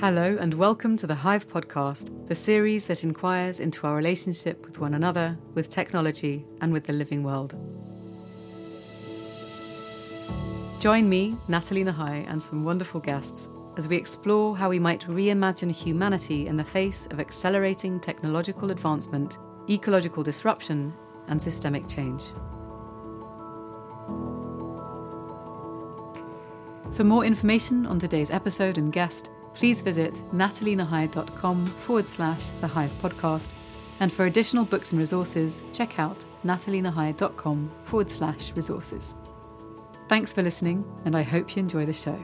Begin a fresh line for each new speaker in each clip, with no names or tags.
Hello, and welcome to the Hive Podcast, the series that inquires into our relationship with one another, with technology, and with the living world. Join me, Nathalie Nahai, and some wonderful guests as we explore how we might reimagine humanity in the face of accelerating technological advancement, ecological disruption, and systemic change. For more information on today's episode and guest, please visit nathalienahai.com forward slash the Hive podcast. And for additional books and resources, check out nathalienahai.com forward slash resources. Thanks for listening, and I hope you enjoy the show.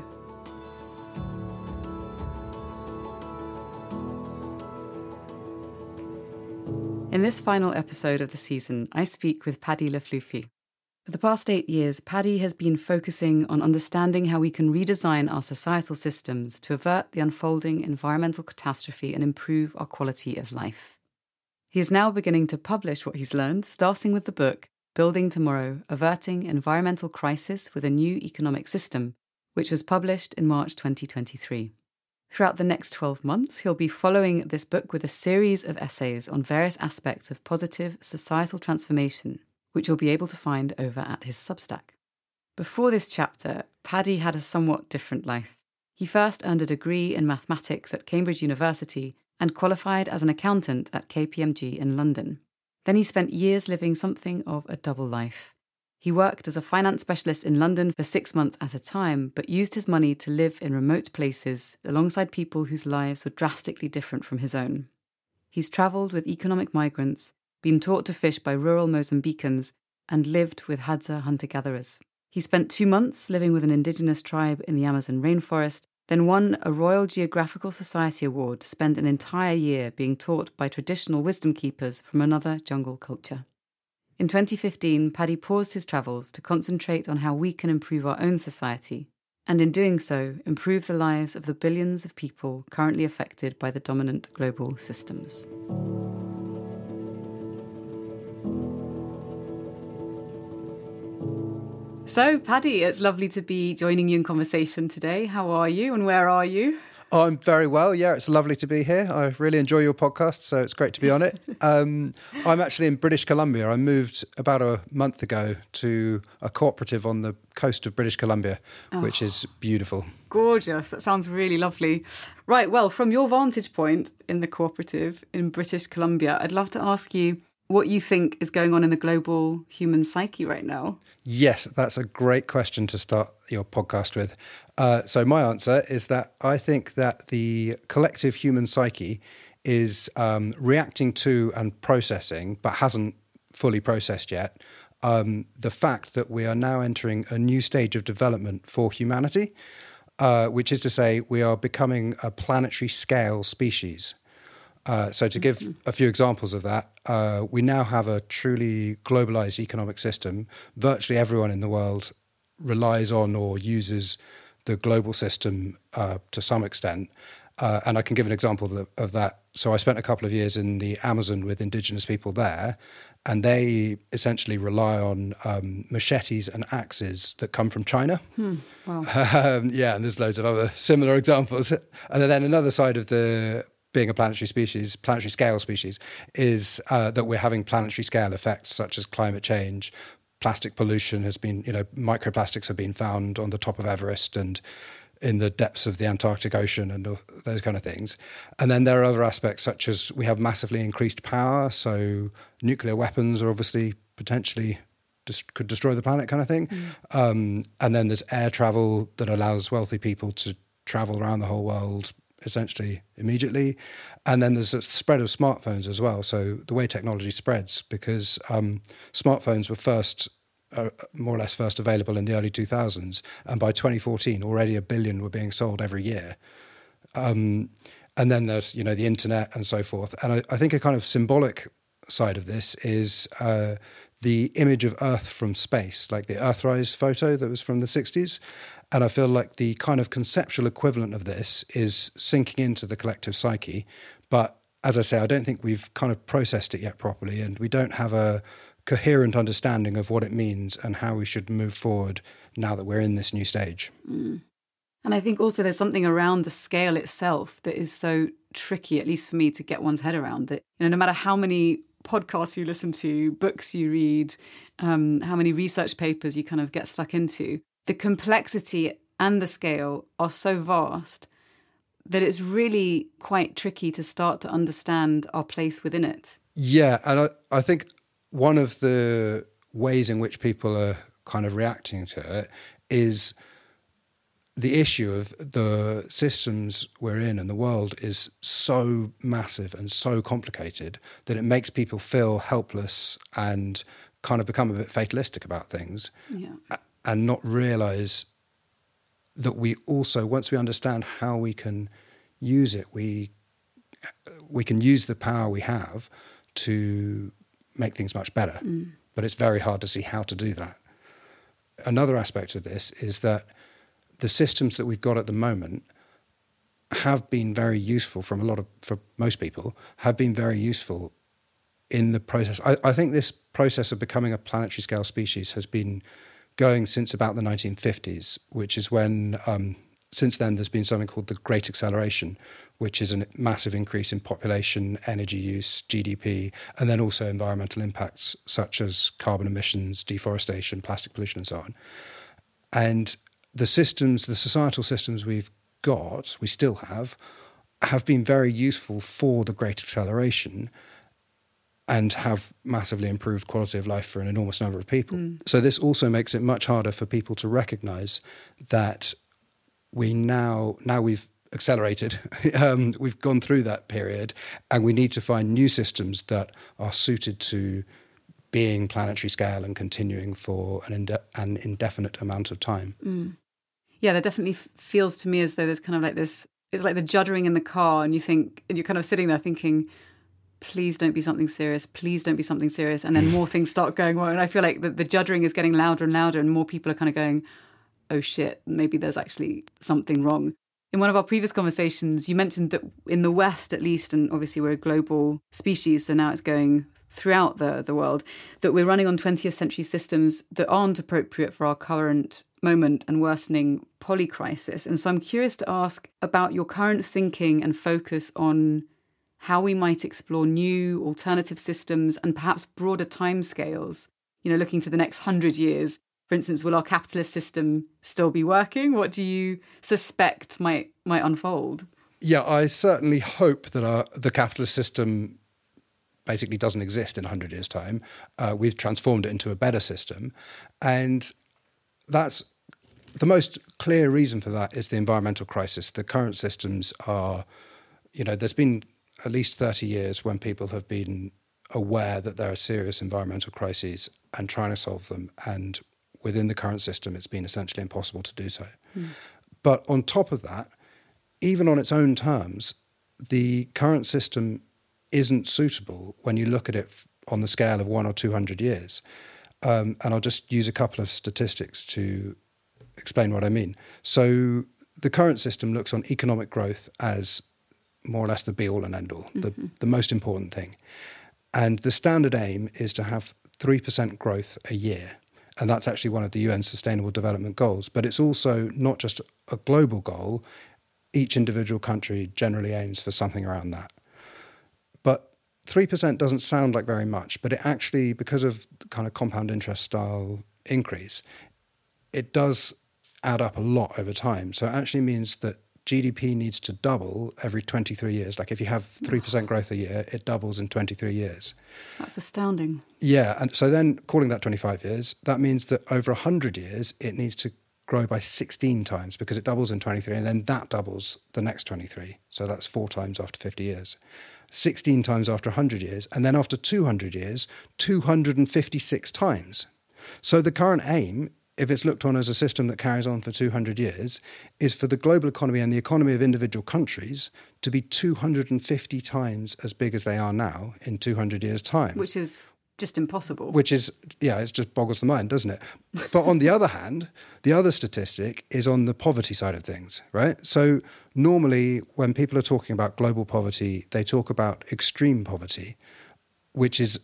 In this final episode of the season, I speak with Paddy Le Flufy. For the past eight years, Paddy has been focusing on understanding how we can redesign our societal systems to avert the unfolding environmental catastrophe and improve our quality of life. He is now beginning to publish what he's learned, starting with the book Building Tomorrow Averting Environmental Crisis with a New Economic System, which was published in March 2023. Throughout the next 12 months, he'll be following this book with a series of essays on various aspects of positive societal transformation which you'll be able to find over at his Substack. Before this chapter, Paddy had a somewhat different life. He first earned a degree in mathematics at Cambridge University and qualified as an accountant at KPMG in London. Then he spent years living something of a double life. He worked as a finance specialist in London for six months at a time, but used his money to live in remote places alongside people whose lives were drastically different from his own. He's travelled with economic migrants been taught to fish by rural Mozambicans, and lived with Hadza hunter gatherers. He spent two months living with an indigenous tribe in the Amazon rainforest, then won a Royal Geographical Society award to spend an entire year being taught by traditional wisdom keepers from another jungle culture. In 2015, Paddy paused his travels to concentrate on how we can improve our own society, and in doing so, improve the lives of the billions of people currently affected by the dominant global systems. So, Paddy, it's lovely to be joining you in conversation today. How are you and where are you?
I'm very well. Yeah, it's lovely to be here. I really enjoy your podcast, so it's great to be on it. Um, I'm actually in British Columbia. I moved about a month ago to a cooperative on the coast of British Columbia, oh, which is beautiful.
Gorgeous. That sounds really lovely. Right. Well, from your vantage point in the cooperative in British Columbia, I'd love to ask you what you think is going on in the global human psyche right now?
Yes, that's a great question to start your podcast with. Uh, so, my answer is that I think that the collective human psyche is um, reacting to and processing, but hasn't fully processed yet, um, the fact that we are now entering a new stage of development for humanity, uh, which is to say, we are becoming a planetary scale species. Uh, so, to give a few examples of that, uh, we now have a truly globalized economic system. Virtually everyone in the world relies on or uses the global system uh, to some extent. Uh, and I can give an example of, of, that. So, I spent a couple of years in the Amazon with indigenous people there, and they essentially rely on um, machetes and axes that come from China. Hmm, wow. um, yeah, and there's loads of other similar examples. And then another side of the being a planetary species, planetary scale species, is uh, that we're having planetary scale effects such as climate change. Plastic pollution has been, you know, microplastics have been found on the top of Everest and in the depths of the Antarctic Ocean and those kind of things. And then there are other aspects such as we have massively increased power. So nuclear weapons are obviously potentially could destroy the planet, kind of thing. Mm. Um, and then there's air travel that allows wealthy people to travel around the whole world essentially immediately. And then there's a spread of smartphones as well. So the way technology spreads, because um, smartphones were first, uh, more or less first available in the early 2000s. And by 2014, already a billion were being sold every year. Um, and then there's, you know, the internet and so forth. And I, I think a kind of symbolic side of this is uh, the image of Earth from space, like the Earthrise photo that was from the 60s. And I feel like the kind of conceptual equivalent of this is sinking into the collective psyche. But as I say, I don't think we've kind of processed it yet properly, and we don't have a coherent understanding of what it means and how we should move forward now that we're in this new stage.
Mm. And I think also there's something around the scale itself that is so tricky, at least for me, to get one's head around. That you know, no matter how many podcasts you listen to, books you read, um, how many research papers you kind of get stuck into, the complexity and the scale are so vast that it's really quite tricky to start to understand our place within it.
Yeah, and I, I think one of the ways in which people are kind of reacting to it is the issue of the systems we're in and the world is so massive and so complicated that it makes people feel helpless and kind of become a bit fatalistic about things
yeah.
And not realize that we also once we understand how we can use it we we can use the power we have to make things much better
mm.
but it's very hard to see how to do that another aspect of this is that the systems that we've got at the moment have been very useful from a lot of for most people have been very useful in the process. I, I, think this process of becoming a planetary scale species has been going since about the 1950s, which is when um, since then there's been something called the Great Acceleration, which is a massive increase in population, energy use, GDP, and then also environmental impacts such as carbon emissions, deforestation, plastic pollution, and so on. And the systems, the societal systems we've got, we still have, have been very useful for the great acceleration and have massively improved quality of life for an enormous number of people. Mm. So this also makes it much harder for people to recognize that we now now we've accelerated. um, we've gone through that period, and we need to find new systems that are suited to being planetary scale and continuing for an, inde- an indefinite amount of time.
Mm yeah, that definitely feels to me as though there's kind of like this. It's like the juddering in the car, and you think, and you're kind of sitting there thinking, please don't be something serious. Please don't be something serious. And then more things start going wrong. And I feel like the, the juddering is getting louder and louder, and more people are kind of going, oh shit, maybe there's actually something wrong. In one of our previous conversations, you mentioned that in the West, at least, and obviously we're a global species, so now it's going throughout the, the world, that we're running on 20th century systems that aren't appropriate for our current moment and worsening polycrisis. And so I'm curious to ask about your current thinking and focus on how we might explore new alternative systems and perhaps broader timescales, you know, looking to the next hundred years. For instance, will our capitalist system still be working? What do you suspect might might unfold?
Yeah, I certainly hope that our, the capitalist system basically doesn't exist in 100 years' time. Uh, we've transformed it into a better system. And that's the most clear reason for that is the environmental crisis. The current systems are, you know, there's been at least 30 years when people have been aware that there are serious environmental crises and trying to solve them. And within the current system, it's been essentially impossible to do so. Mm. But on top of that, even on its own terms, the current system isn't suitable when you look at it on the scale of one or 200 years. Um, and I'll just use a couple of statistics to explain what I mean. So the current system looks on economic growth as more or less the be all and end all, mm-hmm. the, the most important thing. And the standard aim is to have 3% growth a year. And that's actually one of the UN Sustainable Development Goals. But it's also not just a global goal, each individual country generally aims for something around that. But 3% doesn't sound like very much, but it actually, because of kind of compound interest style increase, it does add up a lot over time. So it actually means that GDP needs to double every 23 years. Like if you have 3% growth a year, it doubles in 23 years.
That's astounding.
Yeah. And so then calling that 25 years, that means that over 100 years, it needs to grow by 16 times because it doubles in 23 and then that doubles the next 23. So that's four times after 50 years. 16 times after 100 years, and then after 200 years, 256 times. So the current aim, if it's looked on as a system that carries on for 200 years, is for the global economy and the economy of individual countries to be 250 times as big as they are now in 200 years' time.
Which is just impossible.
Which is, yeah, it just boggles the mind, doesn't it? But on the other hand, the other statistic is on the poverty side of things, right? So normally when people are talking about global poverty, they talk about extreme poverty, which is,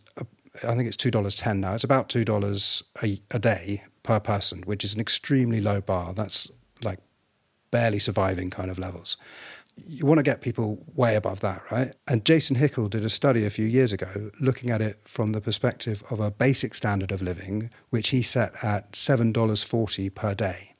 I think it's $2.10 now. It's about $2 a, a day per person, which is an extremely low bar. That's like barely surviving kind of levels. You want to get people way above that, right? And Jason Hickel did a study a few years ago looking at it from the perspective of a basic standard of living, which he set at $7.40 per day.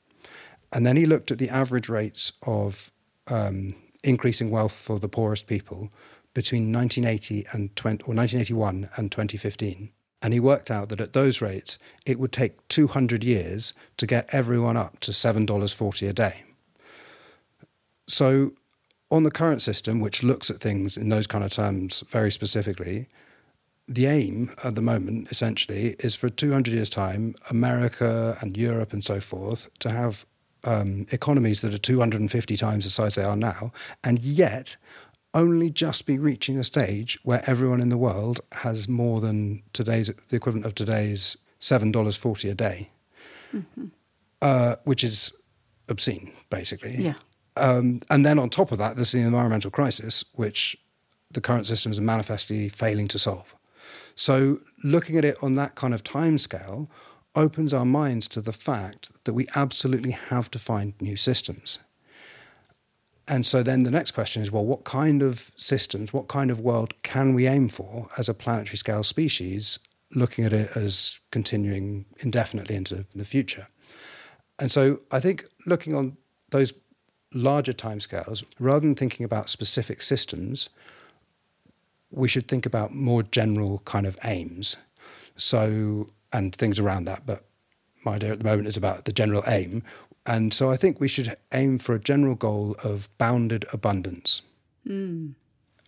And then he looked at the average rates of um, increasing wealth for the poorest people between 1980 and 20, or 1981 and 2015. And he worked out that at those rates, it would take 200 years to get everyone up to $7.40 a day. So, on the current system, which looks at things in those kind of terms very specifically, the aim at the moment, essentially, is for 200 years' time, America and Europe and so forth to have um, economies that are 250 times the size they are now, and yet only just be reaching a stage where everyone in the world has more than today's the equivalent of today's seven dollars forty a day, mm-hmm. uh, which is obscene, basically.
Yeah.
Um, and then on top of that, there's the environmental crisis, which the current systems are manifestly failing to solve. So, looking at it on that kind of time scale opens our minds to the fact that we absolutely have to find new systems. And so then the next question is well, what kind of systems, what kind of world can we aim for as a planetary scale species, looking at it as continuing indefinitely into the future? And so I think looking on those larger timescales, rather than thinking about specific systems, we should think about more general kind of aims. So, and things around that. But my idea at the moment is about the general aim. And so I think we should aim for a general goal of bounded abundance. Mm.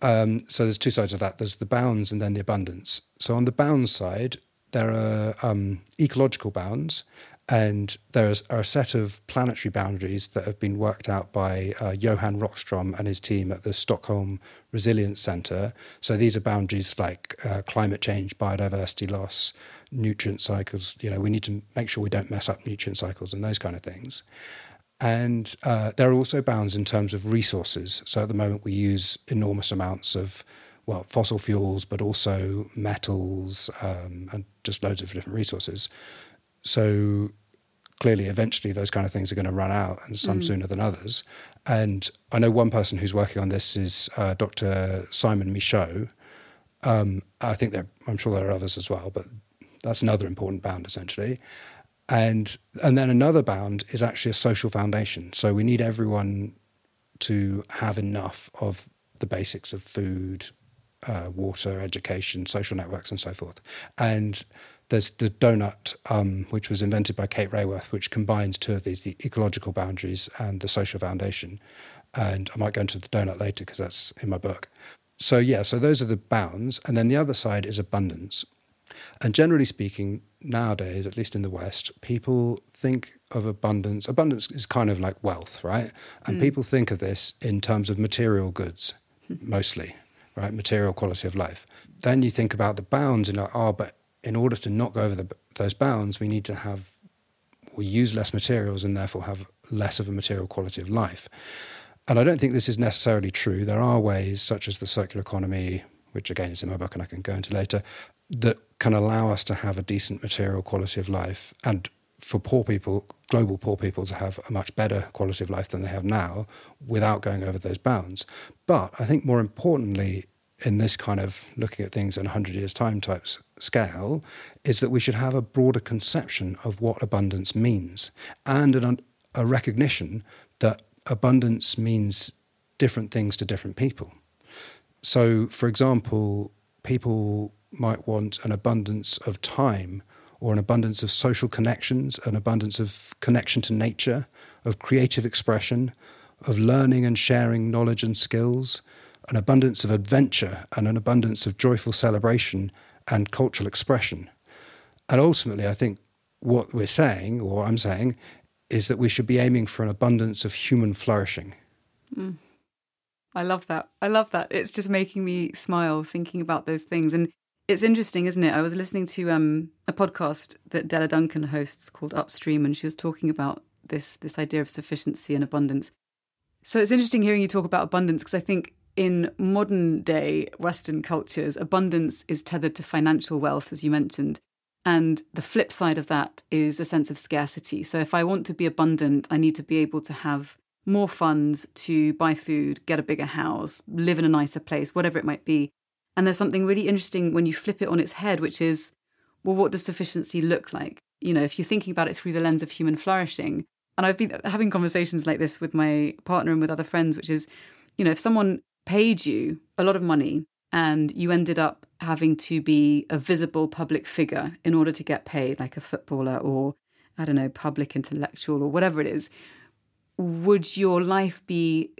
Um, so there's two sides of that. There's the bounds and then the abundance. So on the bounds side, there are um, ecological bounds, and there are a set of planetary boundaries that have been worked out by uh, Johan Rockstrom and his team at the Stockholm Resilience Centre. So these are boundaries like uh, climate change, biodiversity loss, nutrient cycles. You know, we need to make sure we don't mess up nutrient cycles and those kind of things. And uh, there are also bounds in terms of resources. So at the moment, we use enormous amounts of well, fossil fuels, but also metals um, and just loads of different resources. So clearly, eventually, those kind of things are going to run out, and some mm. sooner than others. And I know one person who's working on this is uh, Dr. Simon Michaux. Um, I think there, I'm sure there are others as well, but that's another important bound essentially. And and then another bound is actually a social foundation. So we need everyone to have enough of the basics of food, uh, water, education, social networks, and so forth. And there's the donut, um, which was invented by Kate Raworth, which combines two of these the ecological boundaries and the social foundation. And I might go into the donut later because that's in my book. So, yeah, so those are the bounds. And then the other side is abundance. And generally speaking, nowadays, at least in the West, people think of abundance. Abundance is kind of like wealth, right? And mm. people think of this in terms of material goods mostly, right? Material quality of life. Then you think about the bounds and like, oh, but in order to not go over the, those bounds, we need to have we use less materials and therefore have less of a material quality of life. And I don't think this is necessarily true. There are ways, such as the circular economy, which again is in my book and I can go into later, that can allow us to have a decent material quality of life and for poor people, global poor people, to have a much better quality of life than they have now without going over those bounds. But I think more importantly, in this kind of looking at things in 100 years' time type scale, is that we should have a broader conception of what abundance means and an, a recognition that abundance means different things to different people. So, for example, people might want an abundance of time or an abundance of social connections, an abundance of connection to nature, of creative expression, of learning and sharing knowledge and skills, an abundance of adventure and an abundance of joyful celebration and cultural expression. And ultimately, I think what we're saying, or I'm saying, is that we should be aiming for an abundance of human flourishing.
Mm. I love that. I love that. It's just making me smile thinking about those things. And it's interesting, isn't it? I was listening to um, a podcast that Della Duncan hosts called Upstream, and she was talking about this this idea of sufficiency and abundance. So it's interesting hearing you talk about abundance because I think in modern day Western cultures, abundance is tethered to financial wealth, as you mentioned. And the flip side of that is a sense of scarcity. So if I want to be abundant, I need to be able to have more funds to buy food, get a bigger house, live in a nicer place, whatever it might be. And there's something really interesting when you flip it on its head, which is, well, what does sufficiency look like? You know, if you're thinking about it through the lens of human flourishing, and I've been having conversations like this with my partner and with other friends, which is, you know, if someone paid you a lot of money and you ended up having to be a visible public figure in order to get paid, like a footballer or, I don't know, public intellectual or whatever it is, would your life be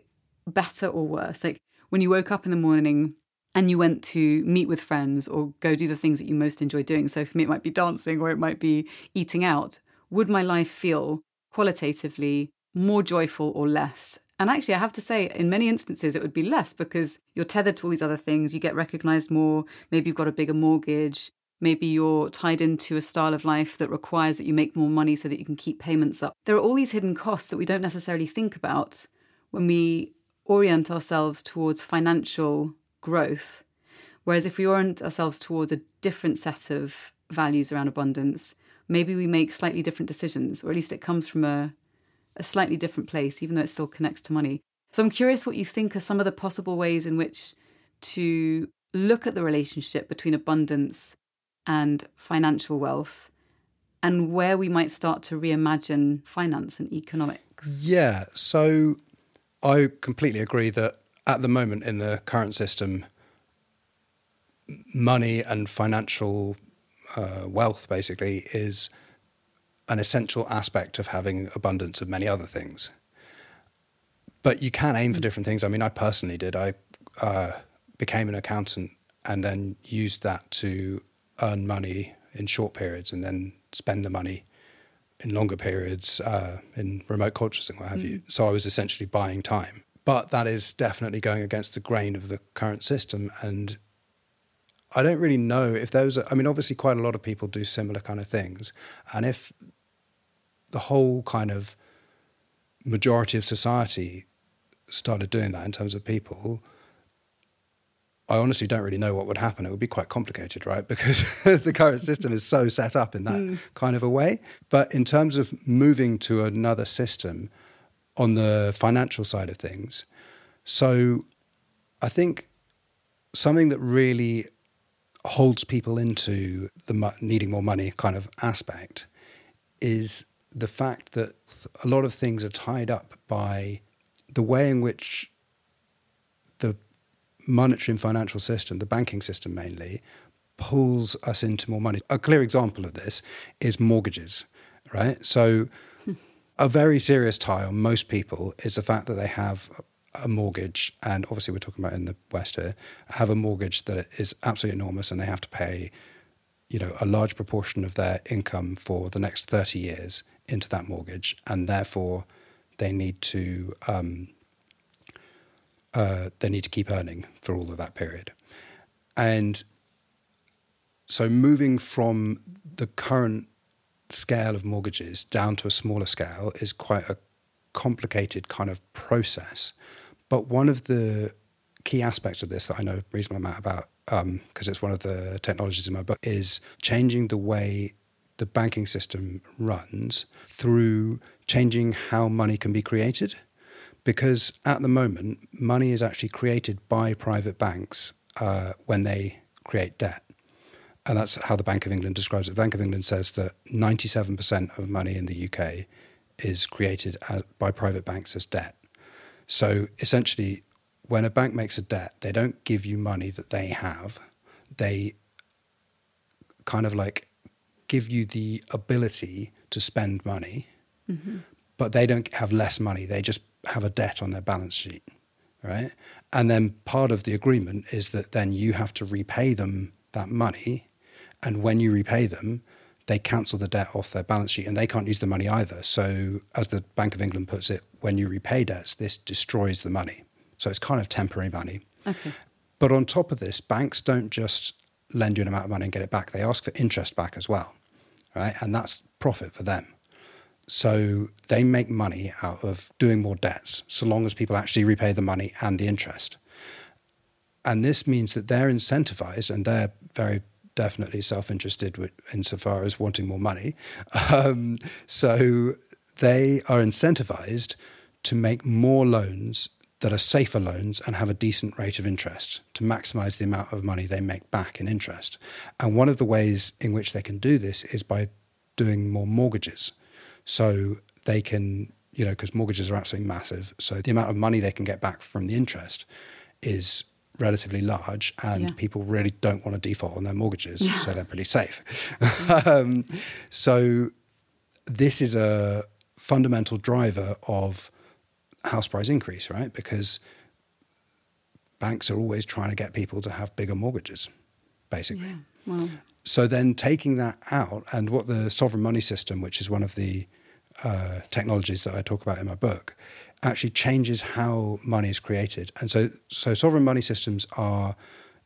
better or worse? Like when you woke up in the morning and you went to meet with friends or go do the things that you most enjoy doing. So for me, it might be dancing or it might be eating out. Would my life feel qualitatively more joyful or less? And actually, I have to say, in many instances, it would be less because you're tethered to all these other things. You get recognized more. Maybe you've got a bigger mortgage. Maybe you're tied into a style of life that requires that you make more money so that you can keep payments up. There are all these hidden costs that we don't necessarily think about when we orient ourselves towards financial growth. Whereas if we orient ourselves towards a different set of values around abundance, maybe we make slightly different decisions, or at least it comes from a, a slightly different place, even though it still connects to money. So I'm curious what you think are some of the possible ways in which to look at the relationship between abundance and financial wealth and where we might start to reimagine finance and economics.
Yeah. So I completely agree that at the moment in the current system, money and financial uh, wealth basically is an essential aspect of having abundance of many other things. But you can aim for different things. I mean, I personally did. I uh, became an accountant and then used that to earn money in short periods and then spend the money in longer periods uh, in remote cultures and what have mm. you. So I was essentially buying time. But that is definitely going against the grain of the current system. And I don't really know if those are, I mean, obviously, quite a lot of people do similar kind of things. And if the whole kind of majority of society started doing that in terms of people, I honestly don't really know what would happen. It would be quite complicated, right? Because the current system is so set up in that mm. kind of a way. But in terms of moving to another system on the financial side of things, so I think something that really holds people into the needing more money kind of aspect is the fact that a lot of things are tied up by the way in which monetary and financial system, the banking system mainly, pulls us into more money. A clear example of this is mortgages, right? So, a very serious tie on most people is the fact that they have a mortgage, and obviously we're talking about in the West here, have a mortgage that is absolutely enormous, and they have to pay, you know, a large proportion of their income for the next thirty years into that mortgage, and therefore they need to um, uh, they need to keep earning for all of that period. And so moving from the current scale of mortgages down to a smaller scale is quite a complicated kind of process. But one of the key aspects of this that I know a reasonable amount about, because um, it's one of the technologies in my book, is changing the way the banking system runs through changing how money can be created because at the moment, money is actually created by private banks uh, when they create debt. And that's how the Bank of England describes it. The Bank of England says that 97% of money in the UK is created as, by private banks as debt. So essentially, when a bank makes a debt, they don't give you money that they have. They kind of like give you the ability to spend money, mm-hmm. but they don't have less money. They just have a debt on their balance sheet, right? And then part of the agreement is that then you have to repay them that money. And when you repay them, they cancel the debt off their balance sheet and they can't use the money either. So, as the Bank of England puts it, when you repay debts, this destroys the money. So, it's kind of temporary money. Okay. But on top of this, banks don't just lend you an amount of money and get it back, they ask for interest back as well, right? And that's profit for them. So they make money out of doing more debts, so long as people actually repay the money and the interest. And this means that they're incentivized and they're very definitely self interested insofar as wanting more money. Um, so they are incentivized to make more loans that are safer loans and have a decent rate of interest to maximize the amount of money they make back in interest. And one of the ways in which they can do this is by doing more mortgages. So they can, you know, because mortgages are absolutely massive. So the amount of money they can get back from the interest is relatively large and yeah. people really don't want to default on their mortgages yeah. so they're pretty safe um, so this is a fundamental driver of house price increase, right? Because banks are always trying to get people to have bigger mortgages, basically. Yeah. Well. So then taking that out, and what the sovereign money system, which is one of the uh, technologies that I talk about in my book, actually changes how money is created. And so, so sovereign money systems are,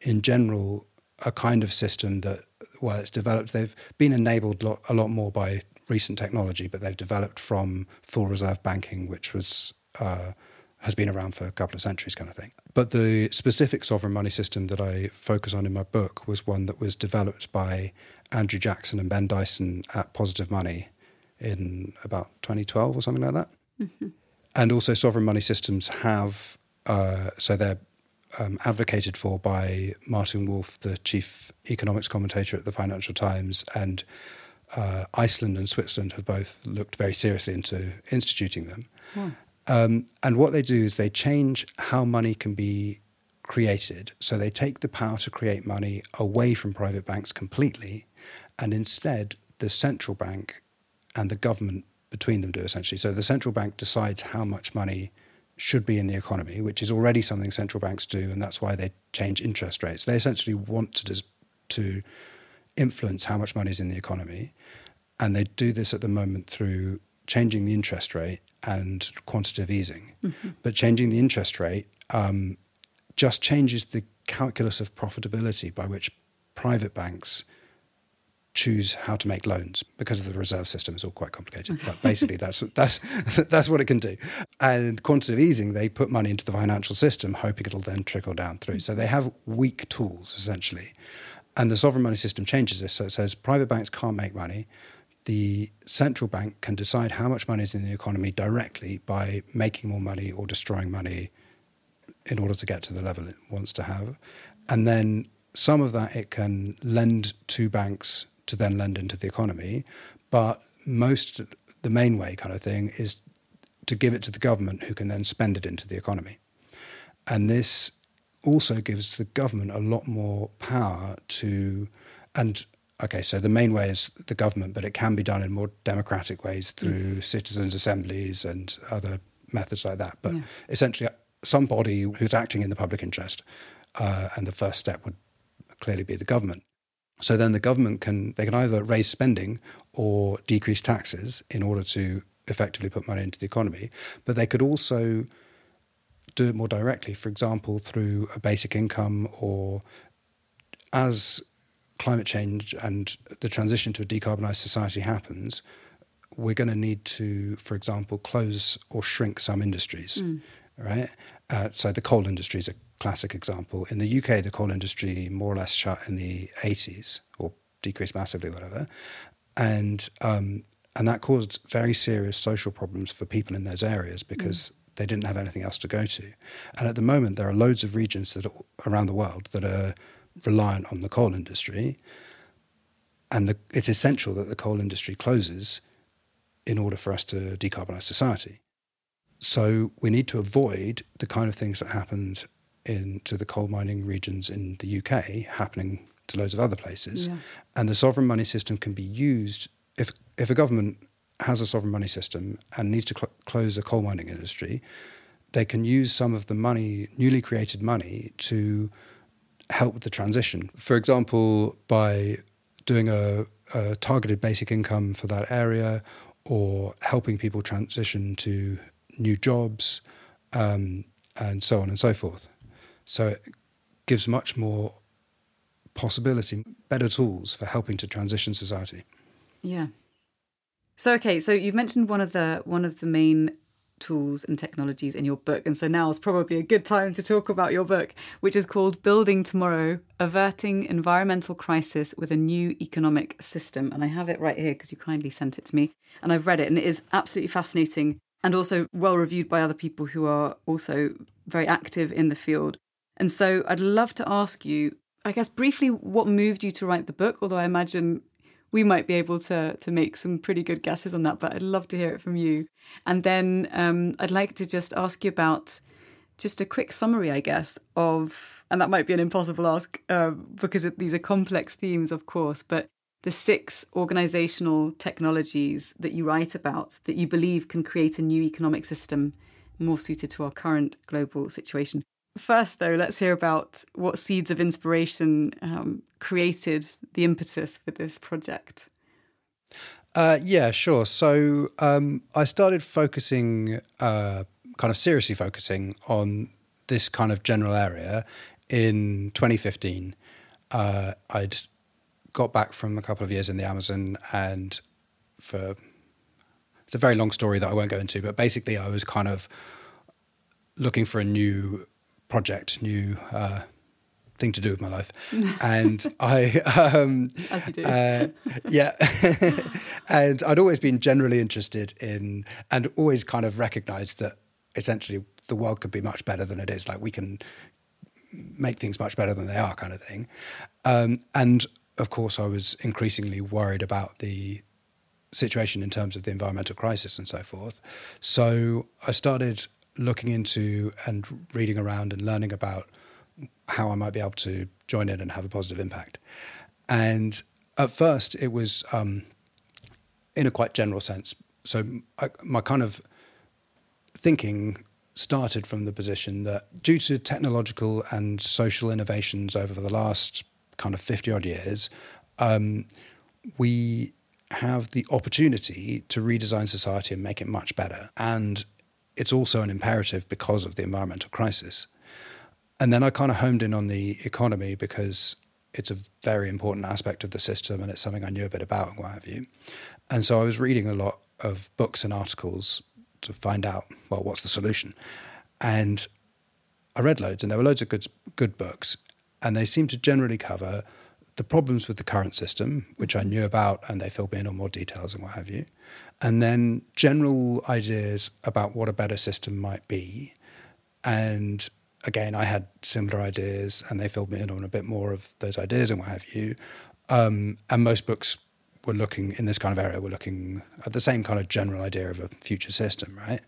in general, a kind of system that, well, it's developed. They've been enabled a lot more by recent technology, but they've developed from full reserve banking, which was uh, has been around for a couple of centuries, kind of thing. But the specific sovereign money system that I focus on in my book was one that was developed by Andrew Jackson and Ben Dyson at Positive Money in about 2012 or something like that. Mm-hmm. And also, sovereign money systems have, uh, so they're um, advocated for by Martin Wolf, the chief economics commentator at the Financial Times, and uh, Iceland and Switzerland have both looked very seriously into instituting them. Um, and what they do is they change how money can be created. So they take the power to create money away from private banks completely, and instead the central bank and the government between them do essentially. So the central bank decides how much money should be in the economy, which is already something central banks do, and that's why they change interest rates. They essentially want to dis- to influence how much money is in the economy, and they do this at the moment through changing the interest rate and quantitative easing. Mm-hmm. But changing the interest rate um, just changes the calculus of profitability by which private banks choose how to make loans because of the reserve system. Is all quite complicated but basically that's that's that's what it can do. And quantitative easing they put money into the financial system hoping it'll then trickle down through. So they have weak tools essentially. And the sovereign money system changes this. So it says private banks can't make money. The central bank can decide how much money is in the economy directly by making more money or destroying money in order to get to the level it wants to have. And then some of that it can lend to banks to then lend into the economy. But most, the main way kind of thing is to give it to the government who can then spend it into the economy. And this also gives the government a lot more power to, and okay, so the main way is the government, but it can be done in more democratic ways through mm. citizens' assemblies and other methods like that. But yeah. essentially, somebody who's acting in the public interest, uh, and the first step would clearly be the government. So then the government can they can either raise spending or decrease taxes in order to effectively put money into the economy, but they could also do it more directly. For example, through a basic income or as climate change and the transition to a decarbonised society happens, we're going to need to, for example, close or shrink some industries, mm. right? Uh, so the coal industry is a classic example. In the UK, the coal industry more or less shut in the 80s or decreased massively, whatever, and um, and that caused very serious social problems for people in those areas because. Mm. They didn't have anything else to go to, and at the moment there are loads of regions that are, around the world that are reliant on the coal industry. And the, it's essential that the coal industry closes in order for us to decarbonize society. So we need to avoid the kind of things that happened in to the coal mining regions in the UK happening to loads of other places. Yeah. And the sovereign money system can be used if if a government has a sovereign money system and needs to cl- close a coal mining industry, they can use some of the money, newly created money, to help with the transition. For example, by doing a, a targeted basic income for that area or helping people transition to new jobs um, and so on and so forth. So it gives much more possibility, better tools for helping to transition society.
Yeah. So okay, so you've mentioned one of the one of the main tools and technologies in your book. And so now is probably a good time to talk about your book, which is called Building Tomorrow Averting Environmental Crisis with a New Economic System. And I have it right here because you kindly sent it to me. And I've read it, and it is absolutely fascinating and also well reviewed by other people who are also very active in the field. And so I'd love to ask you, I guess, briefly, what moved you to write the book? Although I imagine we might be able to to make some pretty good guesses on that, but I'd love to hear it from you. And then um, I'd like to just ask you about just a quick summary, I guess, of and that might be an impossible ask uh, because it, these are complex themes, of course, but the six organizational technologies that you write about that you believe can create a new economic system more suited to our current global situation. First, though, let's hear about what seeds of inspiration um, created the impetus for this project.
Uh, yeah, sure. So um, I started focusing, uh, kind of seriously focusing on this kind of general area in 2015. Uh, I'd got back from a couple of years in the Amazon, and for it's a very long story that I won't go into, but basically, I was kind of looking for a new project, new uh, thing to do with my life, and I, um,
as you do,
uh, yeah, and I'd always been generally interested in, and always kind of recognised that essentially the world could be much better than it is. Like we can make things much better than they are, kind of thing. Um, and of course, I was increasingly worried about the situation in terms of the environmental crisis and so forth. So I started looking into and reading around and learning about how I might be able to join in and have a positive impact. And at first, it was um, in a quite general sense. So I, my kind of thinking started from the position that due to technological and social innovations over the last kind of 50 odd years, um, we have the opportunity to redesign society and make it much better. And it's also an imperative because of the environmental crisis. And then I kind of homed in on the economy because it's a very important aspect of the system and it's something I knew a bit about and what have you. And so I was reading a lot of books and articles to find out, well, what's the solution? And I read loads, and there were loads of good good books, and they seemed to generally cover the problems with the current system, which I knew about, and they filled me in on more details and what have you, and then general ideas about what a better system might be. And again, I had similar ideas, and they filled me in on a bit more of those ideas and what have you. Um, and most books were looking in this kind of area, we're looking at the same kind of general idea of a future system, right?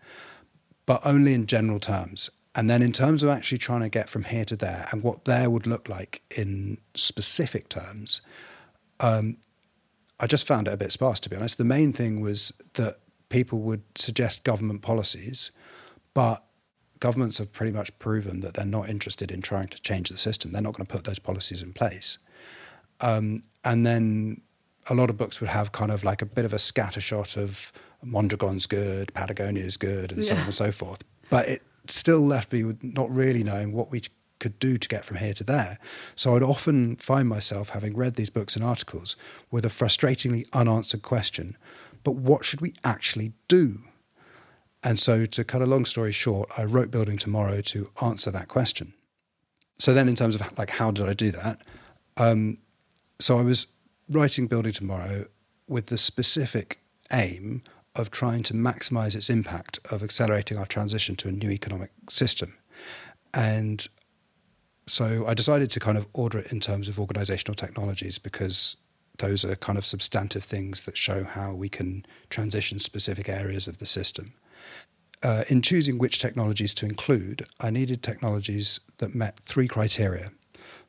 But only in general terms. And then in terms of actually trying to get from here to there and what there would look like in specific terms, um, I just found it a bit sparse, to be honest. The main thing was that people would suggest government policies, but governments have pretty much proven that they're not interested in trying to change the system. They're not going to put those policies in place. Um, and then a lot of books would have kind of like a bit of a scattershot of Mondragon's good, Patagonia's good, and so on and so forth. But it still left me with not really knowing what we could do to get from here to there. So I'd often find myself having read these books and articles with a frustratingly unanswered question but what should we actually do? And so, to cut a long story short, I wrote Building Tomorrow to answer that question. So then, in terms of like how did I do that? Um, so I was writing Building Tomorrow with the specific aim of trying to maximize its impact of accelerating our transition to a new economic system. And so I decided to kind of order it in terms of organizational technologies because those are kind of substantive things that show how we can transition specific areas of the system. Uh, in choosing which technologies to include, I needed technologies that met three criteria.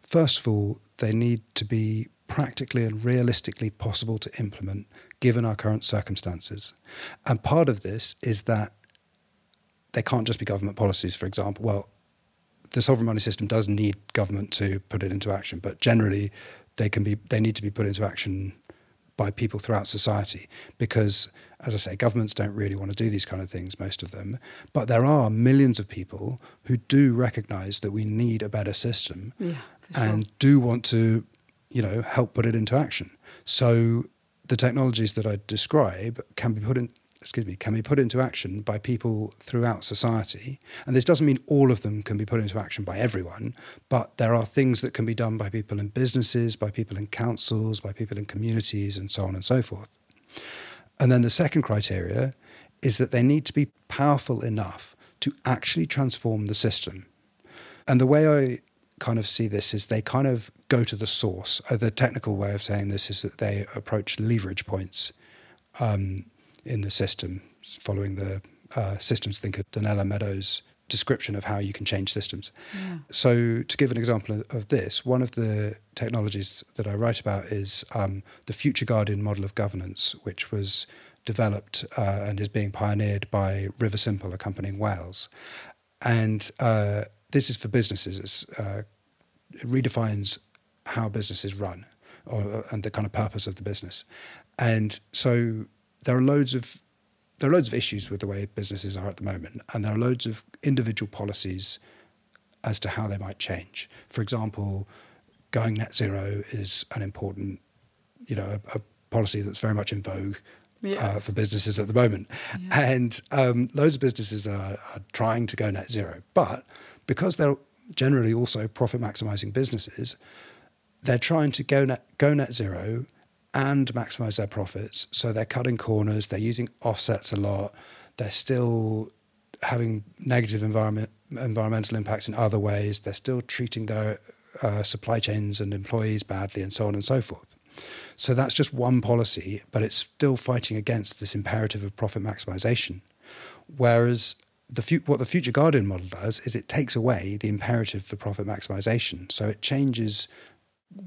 First of all, they need to be practically and realistically possible to implement given our current circumstances. And part of this is that they can't just be government policies, for example. Well, the sovereign money system does need government to put it into action, but generally they can be they need to be put into action by people throughout society because as i say governments don't really want to do these kind of things most of them but there are millions of people who do recognize that we need a better system
yeah,
and do want to you know, help put it into action. So the technologies that I describe can be put in excuse me, can be put into action by people throughout society. And this doesn't mean all of them can be put into action by everyone, but there are things that can be done by people in businesses, by people in councils, by people in communities, and so on and so forth. And then the second criteria is that they need to be powerful enough to actually transform the system. And the way I kind of see this is they kind of go to the source. Uh, the technical way of saying this is that they approach leverage points um, in the system, following the uh, systems thinker Donella Meadows' description of how you can change systems. Yeah. So, to give an example of this, one of the technologies that I write about is um, the Future Guardian model of governance, which was developed uh, and is being pioneered by Riversimple, a company in Wales. And uh, this is for businesses. Uh, it redefines how businesses run or, and the kind of purpose of the business. And so there are loads of there are loads of issues with the way businesses are at the moment, and there are loads of individual policies as to how they might change. For example, going net zero is an important, you know, a, a policy that's very much in vogue yeah. uh, for businesses at the moment, yeah. and um, loads of businesses are, are trying to go net zero, but because they're generally also profit maximizing businesses, they're trying to go net, go net zero and maximize their profits. So they're cutting corners, they're using offsets a lot, they're still having negative environment, environmental impacts in other ways, they're still treating their uh, supply chains and employees badly, and so on and so forth. So that's just one policy, but it's still fighting against this imperative of profit maximization. Whereas the what the Future Guardian model does is it takes away the imperative for profit maximization. So it changes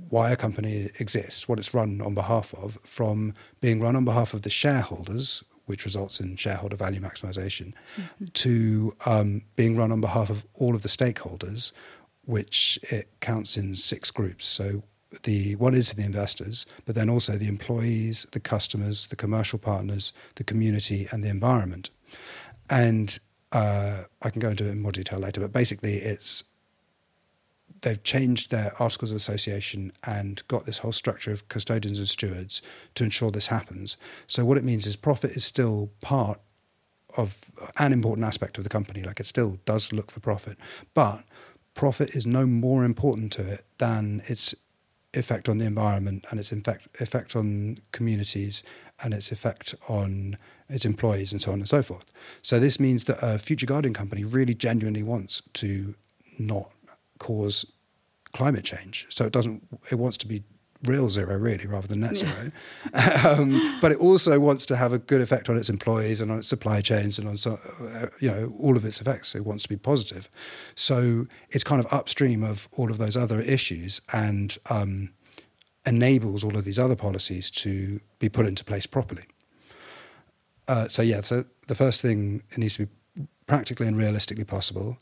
why a company exists, what it's run on behalf of, from being run on behalf of the shareholders, which results in shareholder value maximization, mm-hmm. to um, being run on behalf of all of the stakeholders, which it counts in six groups. So the one is the investors, but then also the employees, the customers, the commercial partners, the community, and the environment. And uh, I can go into it in more detail later, but basically, it's they've changed their articles of association and got this whole structure of custodians and stewards to ensure this happens. So what it means is profit is still part of an important aspect of the company. Like it still does look for profit, but profit is no more important to it than its effect on the environment and its effect effect on communities and its effect on its employees and so on and so forth. So this means that a future guardian company really genuinely wants to not cause climate change. So it doesn't. It wants to be real zero, really, rather than net zero. Yeah. um, but it also wants to have a good effect on its employees and on its supply chains and on so, uh, you know all of its effects. It wants to be positive. So it's kind of upstream of all of those other issues and um, enables all of these other policies to be put into place properly. Uh, so yeah, so the first thing it needs to be practically and realistically possible,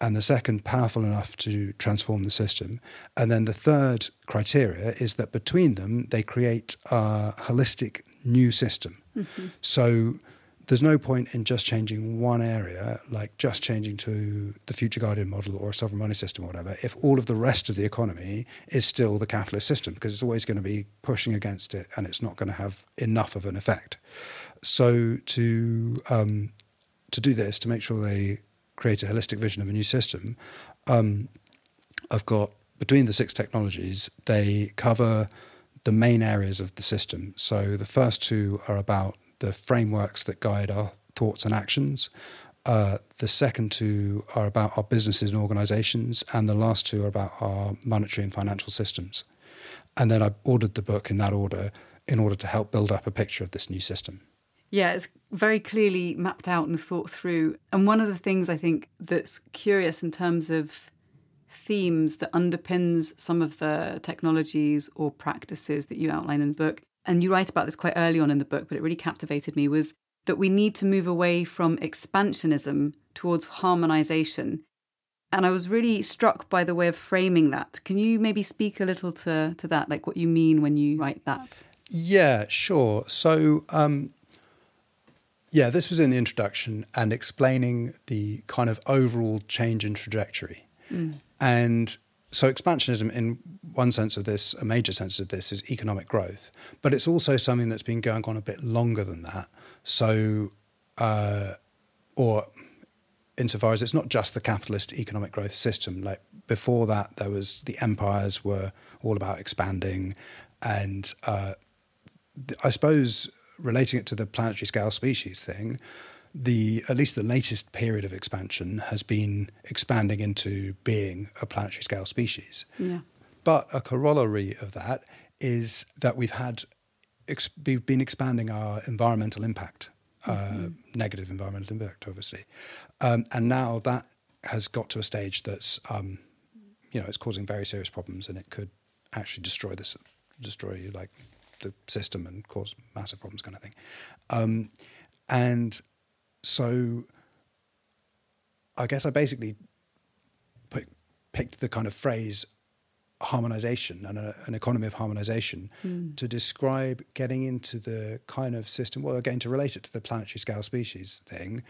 and the second powerful enough to transform the system, and then the third criteria is that between them they create a holistic new system. Mm-hmm. So there's no point in just changing one area, like just changing to the future guardian model or a sovereign money system or whatever, if all of the rest of the economy is still the capitalist system, because it's always going to be pushing against it and it's not going to have enough of an effect. So to um, to do this, to make sure they create a holistic vision of a new system, um, I've got between the six technologies, they cover the main areas of the system. So the first two are about the frameworks that guide our thoughts and actions. Uh, the second two are about our businesses and organizations, and the last two are about our monetary and financial systems. And then I ordered the book in that order in order to help build up a picture of this new system.
Yeah, it's very clearly mapped out and thought through. And one of the things I think that's curious in terms of themes that underpins some of the technologies or practices that you outline in the book, and you write about this quite early on in the book, but it really captivated me, was that we need to move away from expansionism towards harmonization. And I was really struck by the way of framing that. Can you maybe speak a little to, to that, like what you mean when you write that?
Yeah, sure. So, um, yeah, this was in the introduction and explaining the kind of overall change in trajectory. Mm. And so, expansionism, in one sense of this, a major sense of this, is economic growth, but it's also something that's been going on a bit longer than that. So, uh, or insofar as it's not just the capitalist economic growth system. Like before that, there was the empires were all about expanding, and uh, I suppose relating it to the planetary scale species thing, the at least the latest period of expansion has been expanding into being a planetary scale species.
Yeah.
But a corollary of that is that we've had ex- we've been expanding our environmental impact, uh, mm-hmm. negative environmental impact, obviously, um, and now that has got to a stage that's um, you know it's causing very serious problems, and it could actually destroy this, destroy you like the system and cause massive problems, kind of thing. Um, and so I guess I basically put, picked the kind of phrase harmonization and a, an economy of harmonization mm. to describe getting into the kind of system, well, again, to relate it to the planetary scale species thing,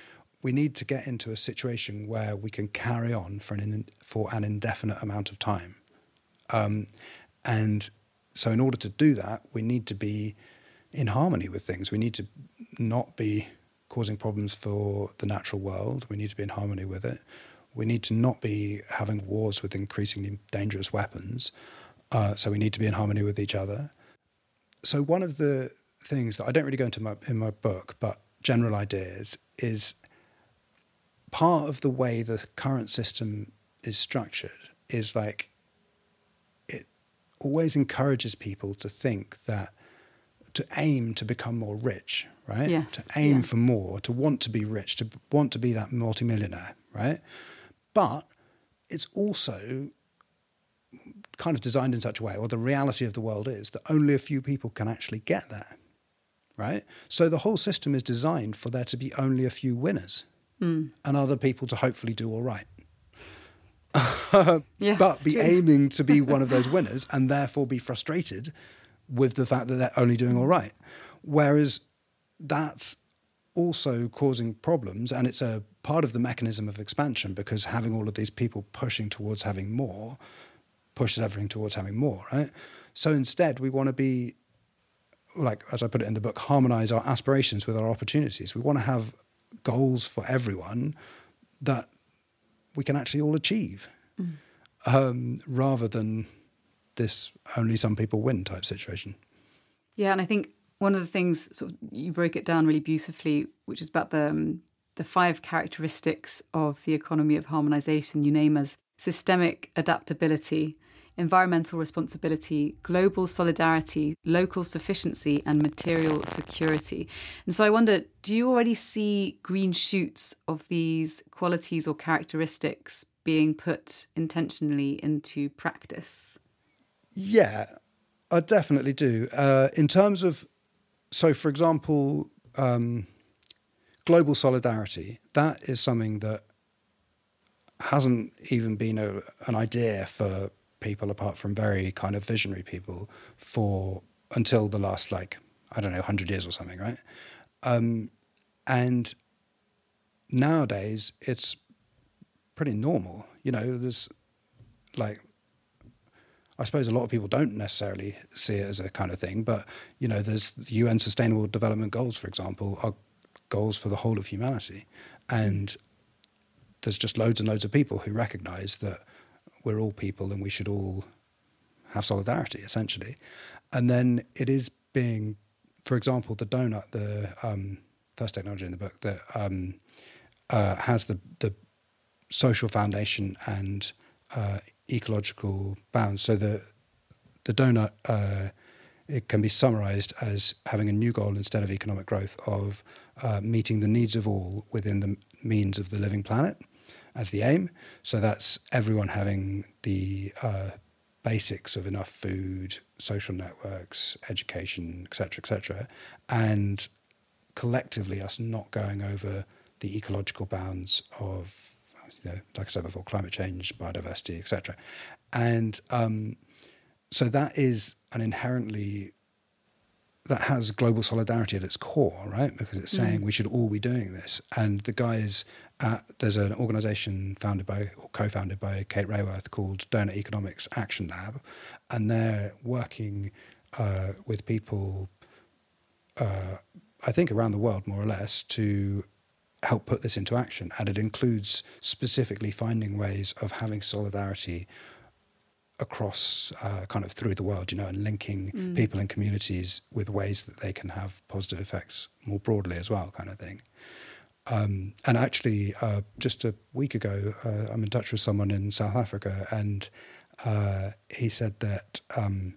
we need to get into a situation where we can carry on for an, for an indefinite amount of time. Um, and so, in order to do that, we need to be in harmony with things. We need to not be causing problems for the natural world. We need to be in harmony with it. We need to not be having wars with increasingly dangerous weapons. Uh, so we need to be in harmony with each other. So one of the things that I don't really go into my, in my book, but general ideas is part of the way the current system is structured is like always encourages people to think that to aim to become more rich, right?
Yes.
To aim
yeah.
for more, to want to be rich, to want to be that multimillionaire, right? But it's also kind of designed in such a way, or the reality of the world is that only a few people can actually get there, right? So the whole system is designed for there to be only a few winners mm. and other people to hopefully do all right.
yeah,
but be true. aiming to be one of those winners and therefore be frustrated with the fact that they're only doing all right. Whereas that's also causing problems, and it's a part of the mechanism of expansion because having all of these people pushing towards having more pushes everything towards having more, right? So instead, we want to be like, as I put it in the book, harmonize our aspirations with our opportunities. We want to have goals for everyone that we can actually all achieve, mm. um, rather than this only some people win type situation.
Yeah, and I think one of the things sort of you broke it down really beautifully, which is about the um, the five characteristics of the economy of harmonization. You name as systemic adaptability, environmental responsibility, global solidarity, local sufficiency, and material security. And so I wonder do you already see green shoots of these qualities or characteristics being put intentionally into practice?
Yeah, I definitely do. Uh, in terms of, so for example, um, global solidarity, that is something that hasn't even been a, an idea for people apart from very kind of visionary people for until the last like I don't know 100 years or something, right? Um, and nowadays it's pretty normal. You know, there's like I suppose a lot of people don't necessarily see it as a kind of thing, but you know, there's the UN Sustainable Development Goals, for example, are goals for the whole of humanity, and there's just loads and loads of people who recognise that we're all people and we should all have solidarity, essentially. And then it is being, for example, the donut, the um, first technology in the book that um, uh, has the the social foundation and uh, ecological bounds. So the the donut uh, it can be summarized as having a new goal instead of economic growth of uh, meeting the needs of all within the means of the living planet as the aim. So that's everyone having the uh, basics of enough food, social networks, education, etc., etc., and collectively us not going over the ecological bounds of, you know, like I said before, climate change, biodiversity, etc. And um, so that is an inherently that has global solidarity at its core, right? Because it's saying mm. we should all be doing this. And the guys at, there's an organization founded by or co-founded by Kate Raworth called Doughnut Economics Action Lab, and they're working uh, with people, uh, I think around the world more or less, to help put this into action. And it includes specifically finding ways of having solidarity across uh, kind of through the world, you know, and linking mm. people and communities with ways that they can have positive effects more broadly as well, kind of thing. Um, and actually, uh, just a week ago, uh, I'm in touch with someone in South Africa, and uh, he said that um,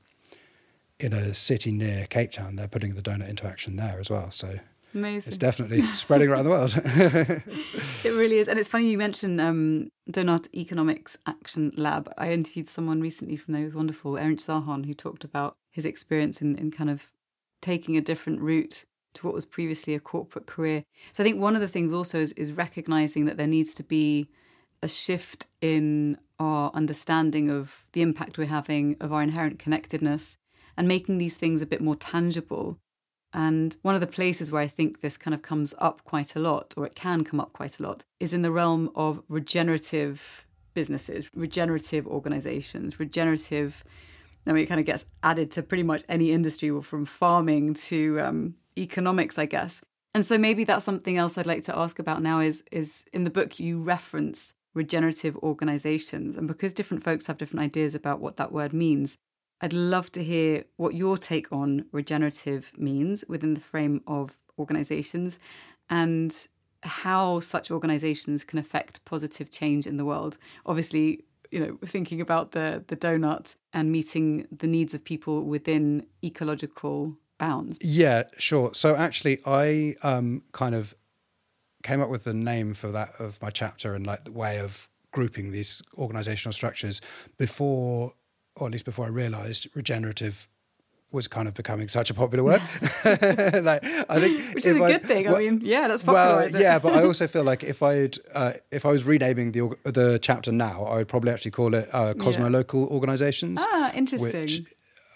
in a city near Cape Town, they're putting the donut into action there as well. So
Amazing.
It's definitely spreading around the world.
it really is. And it's funny you mentioned um, Doughnut Economics Action Lab. I interviewed someone recently from there who was wonderful, Erinch Sahan, who talked about his experience in, in kind of taking a different route to what was previously a corporate career. So I think one of the things also is, is recognizing that there needs to be a shift in our understanding of the impact we're having, of our inherent connectedness, and making these things a bit more tangible and one of the places where I think this kind of comes up quite a lot, or it can come up quite a lot, is in the realm of regenerative businesses, regenerative organizations, regenerative. I mean, it kind of gets added to pretty much any industry, from farming to um, economics, I guess. And so maybe that's something else I'd like to ask about now. Is is in the book you reference regenerative organizations, and because different folks have different ideas about what that word means, I'd love to hear what your take on regenerative means within the frame of organizations and how such organizations can affect positive change in the world. Obviously, you know, thinking about the the donut and meeting the needs of people within ecological bounds.
Yeah, sure. So actually I um kind of came up with the name for that of my chapter and like the way of grouping these organizational structures before or at least before I realised regenerative was kind of becoming such a popular word.
like, I think, which is a I, good thing. Well, I mean, yeah, that's popular.
Well, yeah, but I also feel like if I'd uh, if I was renaming the the chapter now, I would probably actually call it uh, cosmolocal yeah. organisations.
Ah, interesting. Which,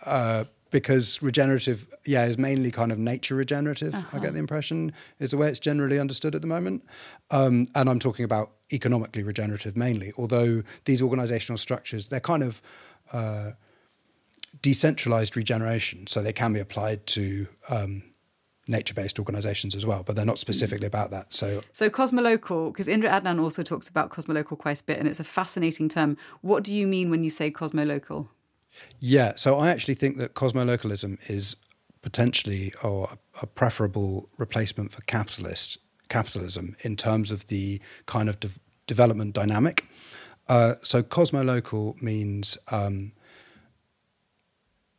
uh, because regenerative, yeah, is mainly kind of nature regenerative. Uh-huh. I get the impression is the way it's generally understood at the moment, um, and I'm talking about economically regenerative mainly. Although these organisational structures, they're kind of uh, decentralized regeneration, so they can be applied to um, nature-based organizations as well, but they're not specifically about that. So,
so cosmolocal, because Indra Adnan also talks about cosmolocal quite a bit, and it's a fascinating term. What do you mean when you say cosmolocal?
Yeah, so I actually think that cosmolocalism is potentially or a preferable replacement for capitalist capitalism in terms of the kind of de- development dynamic. Uh, so cosmolocal means, um,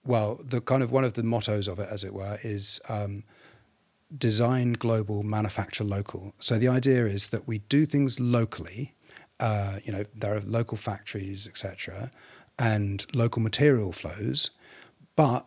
well, the kind of one of the mottos of it, as it were, is um, design global, manufacture local. So the idea is that we do things locally. Uh, you know, there are local factories, etc., and local material flows, but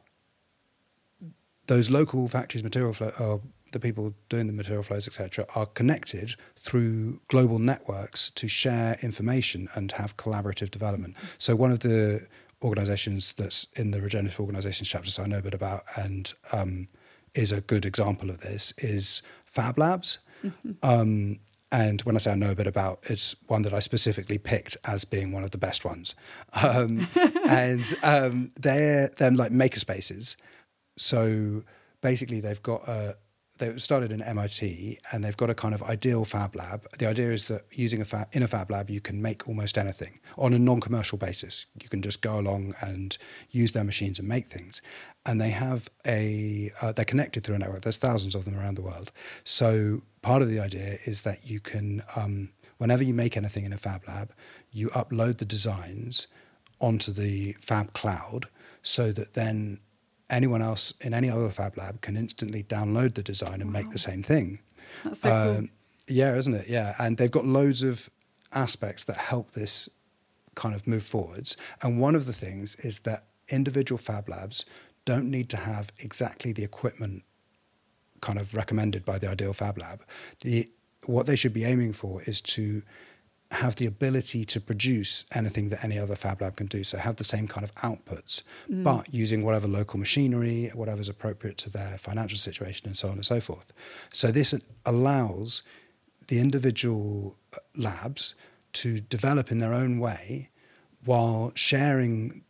those local factories, material flow, the people doing the material flows, etc., are connected through global networks to share information and have collaborative development. So one of the organizations that's in the regenerative organizations chapters I know a bit about and um, is a good example of this is Fab Labs. Mm-hmm. Um, and when I say I know a bit about, it's one that I specifically picked as being one of the best ones. Um, and um, they're they're like makerspaces. So basically, they've got a, they started in MIT and they've got a kind of ideal fab lab. The idea is that using a fab, in a fab lab, you can make almost anything on a non-commercial basis. You can just go along and use their machines and make things. And they have a uh, they're connected through a network. There's thousands of them around the world. So part of the idea is that you can, um, whenever you make anything in a fab lab, you upload the designs onto the fab cloud so that then anyone else in any other fab lab can instantly download the design and wow. make the same thing.
That's so uh, cool.
Yeah, isn't it? Yeah, and they've got loads of aspects that help this kind of move forwards. And one of the things is that individual fab labs don't need to have exactly the equipment kind of recommended by the ideal fab lab. The what they should be aiming for is to have the ability to produce anything that any other fab lab can do. So have the same kind of outputs, mm. but using whatever local machinery, whatever's appropriate to their financial situation, and so on and so forth. So this allows the individual labs to develop in their own way while sharing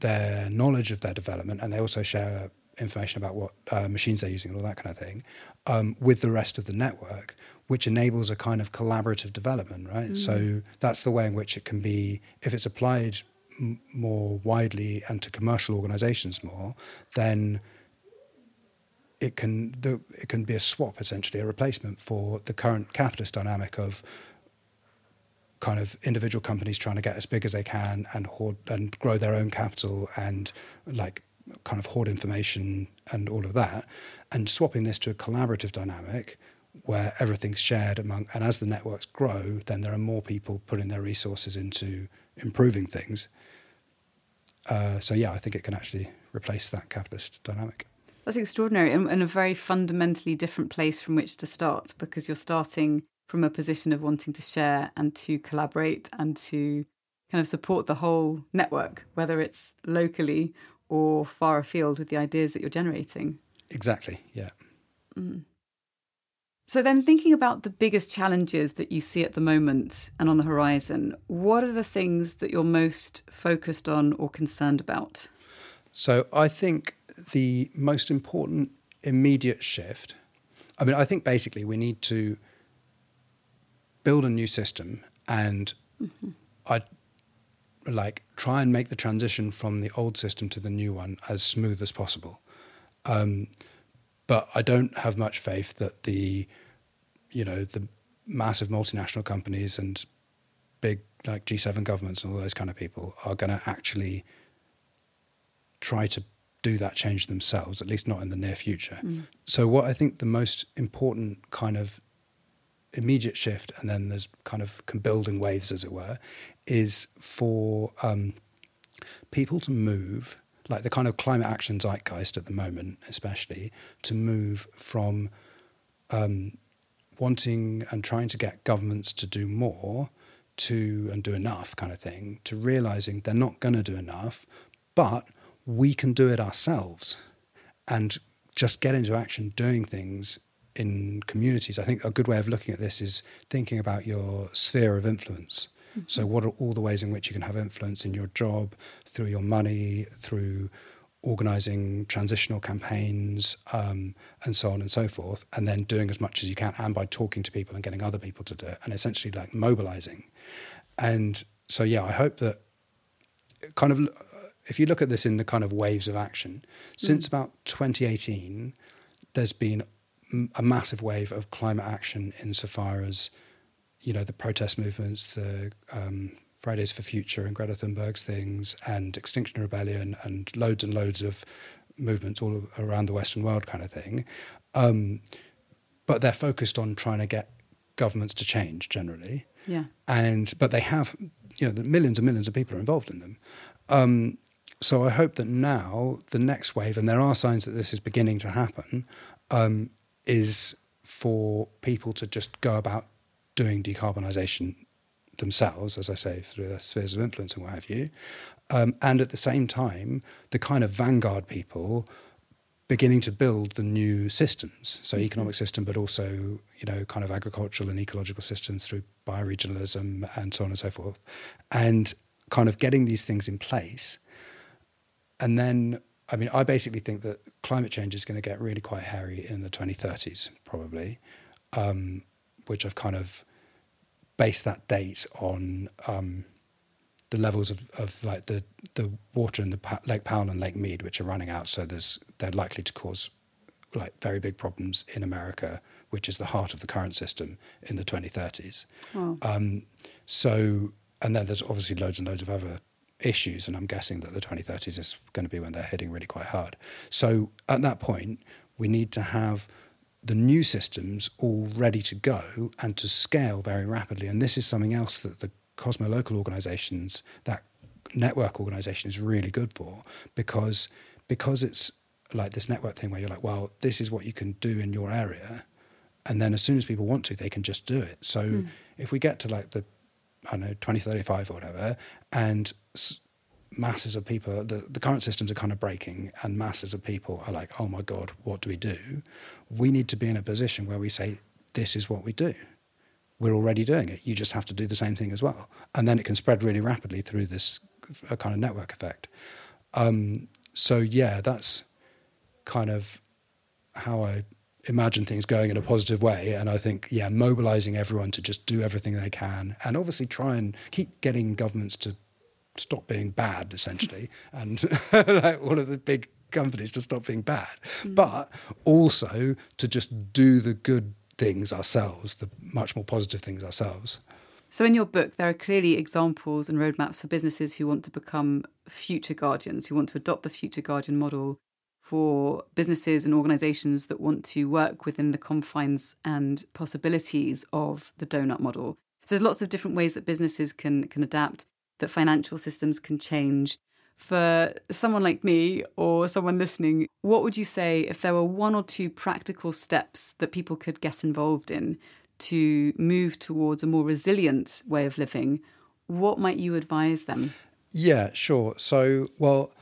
their knowledge of their development, and they also share information about what uh, machines they're using and all that kind of thing um, with the rest of the network, which enables a kind of collaborative development, right? Mm. So that's the way in which it can be, if it's applied m- more widely and to commercial organizations more, then it can the, it can be a swap essentially, a replacement for the current capitalist dynamic of kind of individual companies trying to get as big as they can and hoard and grow their own capital and like kind of hoard information and all of that, and swapping this to a collaborative dynamic where everything's shared among and as the networks grow, then there are more people putting their resources into improving things. Uh, so yeah, I think it can actually replace that capitalist dynamic.
That's extraordinary and, and a very fundamentally different place from which to start because you're starting from a position of wanting to share and to collaborate and to kind of support the whole network, whether it's locally or far afield with the ideas that you're generating.
Exactly, yeah.
Mm. So, then thinking about the biggest challenges that you see at the moment and on the horizon, what are the things that you're most focused on or concerned about?
So, I think the most important immediate shift, I mean, I think basically we need to build a new system and mm-hmm. I like try and make the transition from the old system to the new one as smooth as possible. Um, but I don't have much faith that the, you know, the massive multinational companies and big like G7 governments and all those kind of people are going to actually try to do that change themselves, at least not in the near future. Mm. So, what I think the most important kind of immediate shift, and then there's kind of building waves, as it were, is for um, people to move like the kind of climate action zeitgeist at the moment, especially, to move from um, wanting and trying to get governments to do more to and do enough kind of thing to realizing they're not going to do enough, but we can do it ourselves and just get into action doing things in communities. I think a good way of looking at this is thinking about your sphere of influence. Mm-hmm. So, what are all the ways in which you can have influence in your job, through your money, through organizing transitional campaigns, um, and so on and so forth, and then doing as much as you can, and by talking to people and getting other people to do it, and essentially like mobilizing. And so, yeah, I hope that kind of if you look at this in the kind of waves of action, since mm. about 2018, there's been a massive wave of climate action insofar as you know the protest movements, the um, Fridays for Future and Greta Thunberg's things, and Extinction Rebellion, and loads and loads of movements all around the Western world, kind of thing. Um, but they're focused on trying to get governments to change generally.
Yeah.
And but they have, you know, millions and millions of people are involved in them. Um, so I hope that now the next wave, and there are signs that this is beginning to happen, um, is for people to just go about doing decarbonisation themselves, as I say, through their spheres of influence and what have you. Um, and at the same time, the kind of vanguard people beginning to build the new systems, so mm-hmm. economic system, but also you know kind of agricultural and ecological systems through bioregionalism and so on and so forth, and kind of getting these things in place, and then I mean, I basically think that climate change is going to get really quite hairy in the 2030s, probably, um, which I've kind of based that date on um, the levels of, of like the, the water in the pa- Lake Powell and Lake Mead, which are running out. So there's they're likely to cause like very big problems in America, which is the heart of the current system in the 2030s. Wow. Um, so and then there's obviously loads and loads of other issues, and I'm guessing that the 2030s is going to be when they're hitting really quite hard. So at that point, we need to have the new systems all ready to go and to scale very rapidly. And this is something else that the Cosmolocal organizations, that network organization is really good for because because it's like this network thing where you're like, well, this is what you can do in your area. And then as soon as people want to, they can just do it. So mm. if we get to like the I don't know, 2035 or whatever, and masses of people, the, the current systems are kind of breaking, and masses of people are like, oh my God, what do we do? We need to be in a position where we say, this is what we do. We're already doing it. You just have to do the same thing as well. And then it can spread really rapidly through this a kind of network effect. Um, so, yeah, that's kind of how I imagine things going in a positive way. And I think, yeah, mobilizing everyone to just do everything they can and obviously try and keep getting governments to stop being bad, essentially, and like all of the big companies to stop being bad, mm. but also to just do the good things ourselves, the much more positive things ourselves.
So, in your book, there are clearly examples and roadmaps for businesses who want to become future guardians, who want to adopt the future guardian model for businesses and organizations that want to work within the confines and possibilities of the donut model. So, there's lots of different ways that businesses can, can adapt, that financial systems can change. For someone like me or someone listening, what would you say if there were one or two practical steps that people could get involved in to move towards a more resilient way of living, what might you advise them?
Yeah, sure. So, well,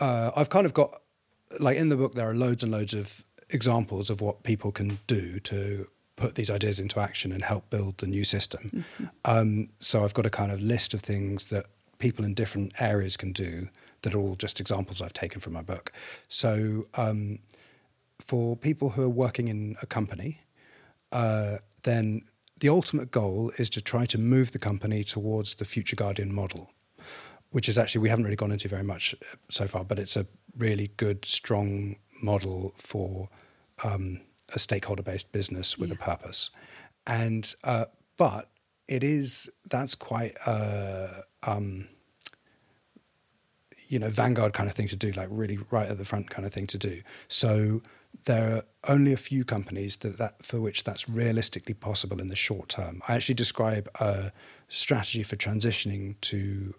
uh, I've kind of got, like in the book, there are loads and loads of examples of what people can do to put these ideas into action and help build the new system. Mm-hmm. Um, so, I've got a kind of list of things that people in different areas can do that are all just examples I've taken from my book. So, um, for people who are working in a company, uh, then the ultimate goal is to try to move the company towards the future guardian model, which is actually we haven't really gone into very much uh, so far, but it's a really good, strong model for um, a stakeholder-based business with yeah. a purpose. And uh, but it is that's quite a um, you know vanguard kind of thing to do, like really right at the front kind of thing to do. So there are only a few companies that, that for which that's realistically possible in the short term. I actually describe a strategy for transitioning to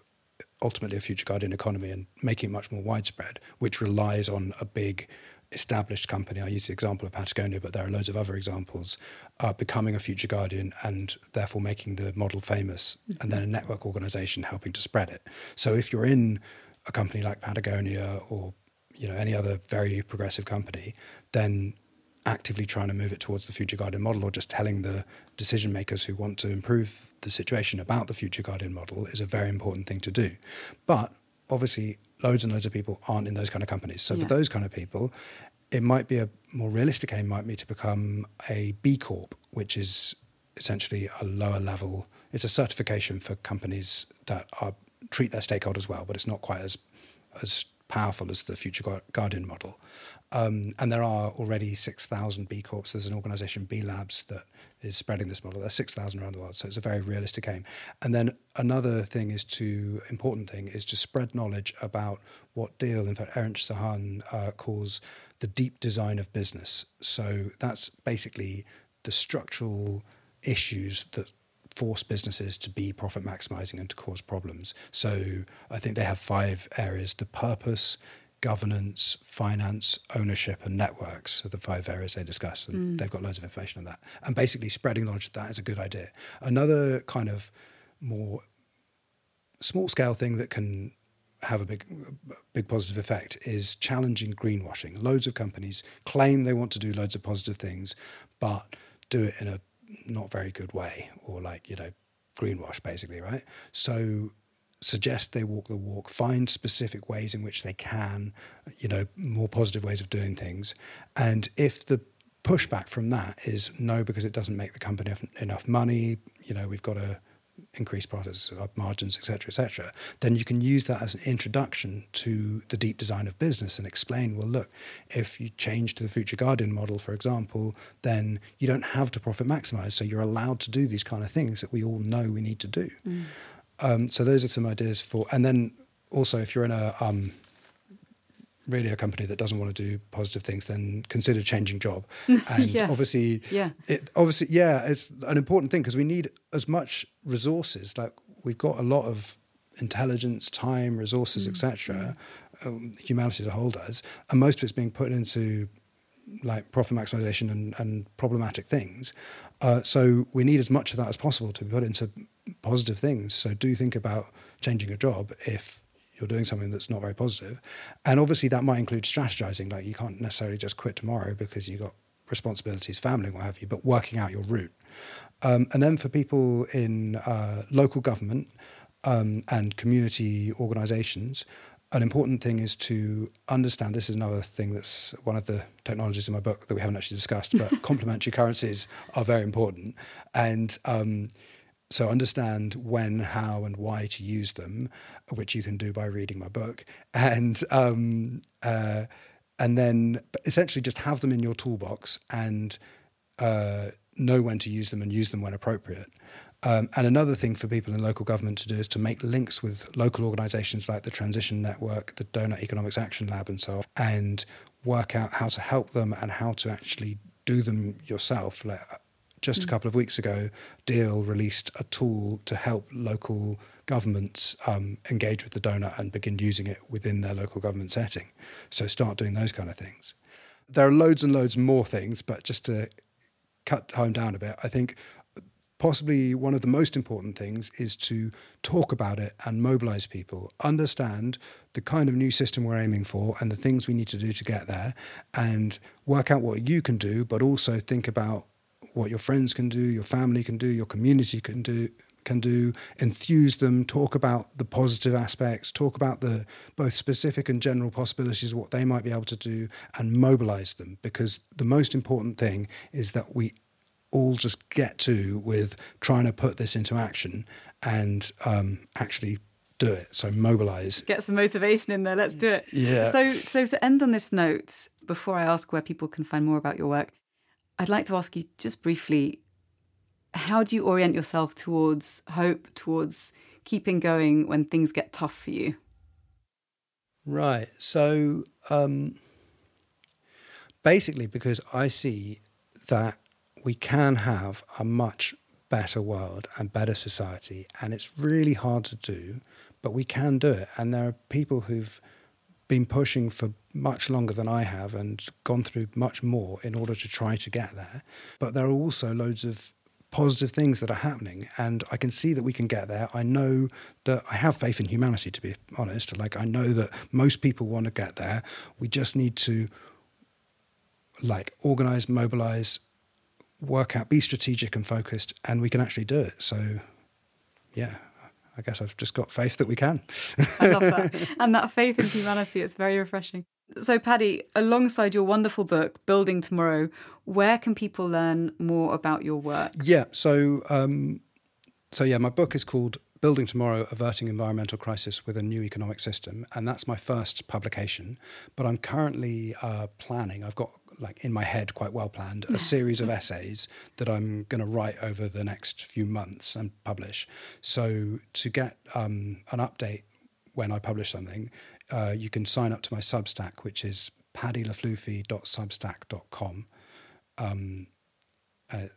ultimately a future guardian economy and making it much more widespread, which relies on a big established company. I use the example of Patagonia, but there are loads of other examples, uh, becoming a future guardian and therefore making the model famous, mm-hmm. and then a network organization helping to spread it. So if you're in a company like Patagonia or you know any other very progressive company, then actively trying to move it towards the future guardian model or just telling the decision makers who want to improve the situation about the future guardian model is a very important thing to do. But obviously loads and loads of people aren't in those kind of companies. So yeah. for those kind of people, it might be a more realistic aim might be to become a B Corp, which is essentially a lower level. It's a certification for companies that are treat their stakeholders well, but it's not quite as as powerful as the Future Guardian model. Um, and there are already 6,000 B Corps. There's an organization, B Labs, that is spreading this model. There's 6,000 around the world, so it's a very realistic aim. And then another thing is to, important thing, is to spread knowledge about what DEAL, in fact, Erinch Sahan uh, calls the deep design of business. So that's basically the structural issues that force businesses to be profit maximizing and to cause problems. So I think they have five areas the purpose, governance, finance, ownership, and networks are the five areas they discuss. And mm. they've got loads of information on that. And basically, spreading knowledge of that is a good idea. Another kind of more small scale thing that can have a big, big positive effect is challenging greenwashing. Loads of companies claim they want to do loads of positive things, but do it in a not very good way or like, you know, greenwash basically, right? So suggest they walk the walk, find specific ways in which they can, you know, more positive ways of doing things. And if the pushback from that is no, because it doesn't make the company enough money, you know, we've got to increase profits, uh, margins, etc., etc., then you can use that as an introduction to the deep design of business and explain, well, look, if you change to the future guardian model, for example, then you don't have to profit maximize. So you're allowed to do these kind of things that we all know we need to do. Mm. Um, so those are some ideas for, and then also if you're in a um, really a company that doesn't want to do positive things, then consider changing job. And yes. obviously,
yeah,
it, obviously, yeah, it's an important thing because we need as much resources. Like we've got a lot of intelligence, time, resources, mm. etc. Um, humanity as a whole does, and most of it's being put into like profit maximization and, and problematic things. Uh, so we need as much of that as possible to be put into positive things. So do think about changing a job if you're doing something that's not very positive. And obviously, that might include strategizing. Like, you can't necessarily just quit tomorrow because you've got responsibilities, family, what have you, but working out your route. Um, and then for people in uh, local government um, and community organizations, an important thing is to understand this is another thing that's one of the technologies in my book that we haven't actually discussed, but complementary currencies are very important. And um, so understand when, how, and why to use them, which you can do by reading my book, and um, uh, and then essentially just have them in your toolbox and uh, know when to use them and use them when appropriate. Um, and another thing for people in local government to do is to make links with local organisations like the Transition Network, the Doughnut Economics Action Lab, and so on, and work out how to help them and how to actually do them yourself. Like, just a mm. couple of weeks ago, Deal released a tool to help local governments um, engage with the donor and begin using it within their local government setting. So start doing those kind of things. There are loads and loads more things, but just to cut time down a bit, I think possibly one of the most important things is to talk about it and mobilize people, understand the kind of new system we're aiming for and the things we need to do to get there, and work out what you can do, but also think about what your friends can do, your family can do, your community can do can do enthuse them talk about the positive aspects talk about the both specific and general possibilities of what they might be able to do and mobilize them. Because the most important thing is that we all just get to with trying to put this into action and um, actually do it. So mobilize.
Get some motivation in there. Let's do it.
Yeah.
So so to end on this note before i ask where people can find more about your work I'd like to ask you just briefly how do you orient yourself towards hope, towards keeping going when things get tough for you?
Right. So um, basically, because I see that we can have a much better world and better society, and it's really hard to do, but we can do it. And there are people who've been pushing for much longer than I have and gone through much more in order to try to get there. But there are also loads of positive things that are happening and I can see that we can get there. I know that I have faith in humanity to be honest. Like I know that most people want to get there. We just need to like organize, mobilize, work out, be strategic and focused and we can actually do it. So yeah, I guess I've just got faith that we can.
I love that. And that faith in humanity, it's very refreshing. So, Paddy, alongside your wonderful book, Building Tomorrow, where can people learn more about your work?
Yeah, so um, so yeah, my book is called Building Tomorrow Averting Environmental Crisis with a New Economic System. And that's my first publication. But I'm currently uh, planning, I've got like in my head quite well planned a series of essays that I'm going to write over the next few months and publish. So to get um, an update when I publish something, uh, you can sign up to my Substack, which is paddyleflufy.substack.com. Um, and it,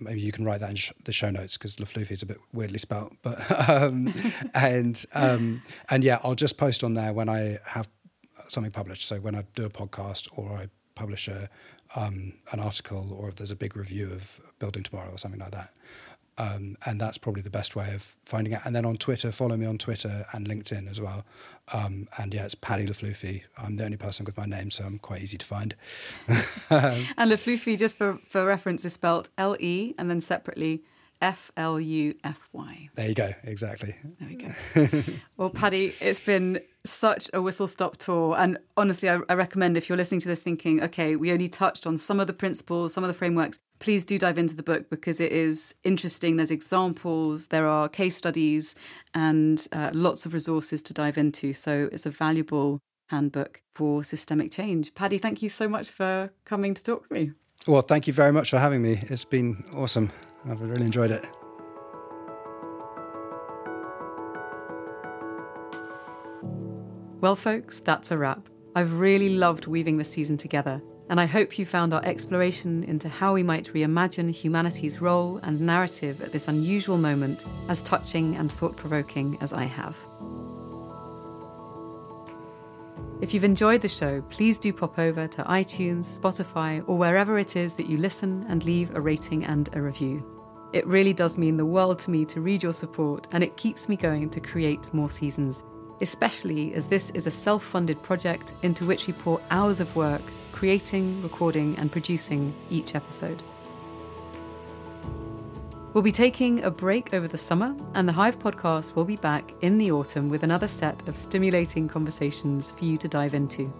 maybe you can write that in sh- the show notes because Le Flufy is a bit weirdly spelt, but um, and um, and yeah, I'll just post on there when I have something published. So when I do a podcast or I publish a um, an article or if there's a big review of Building Tomorrow or something like that. Um, and that's probably the best way of finding out. And then on Twitter, follow me on Twitter and LinkedIn as well. Um, and yeah, it's Paddy Le Flufy. I'm the only person with my name, so I'm quite easy to find.
and Le Flufy, just for, for reference, is spelled L E and then separately F L U F Y.
There you go, exactly.
There we go. well, Paddy, it's been such a whistle stop tour. And honestly, I, I, recommend if you're listening to this thinking, okay, we only touched on some of the principles, some of the frameworks, please do dive into the book because it is interesting. There's examples, there are case studies, and uh, lots of resources to dive into. So it's a valuable handbook for systemic change. Paddy, thank you so much for coming to talk to me.
Well, thank you very much for having me. It's been awesome. I've really enjoyed it.
Well, folks, that's a wrap. I've really loved weaving this season together, and I hope you found our exploration into how we might reimagine humanity's role and narrative at this unusual moment as touching and thought provoking as I have. If you've enjoyed the show, please do pop over to iTunes, Spotify, or wherever it is that you listen and leave a rating and a review. It really does mean the world to me to read your support, and it keeps me going to create more seasons, especially as this is a self funded project into which we pour hours of work creating, recording, and producing each episode. We'll be taking a break over the summer, and the Hive podcast will be back in the autumn with another set of stimulating conversations for you to dive into.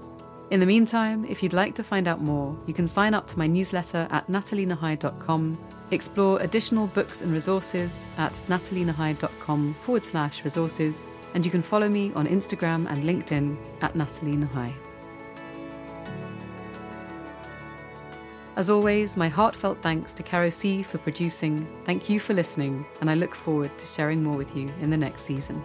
In the meantime, if you'd like to find out more, you can sign up to my newsletter at nathalienahai.com, explore additional books and resources at nathalienahai.com forward slash resources, and you can follow me on Instagram and LinkedIn at Nathalie As always, my heartfelt thanks to Caro C for producing. Thank you for listening, and I look forward to sharing more with you in the next season.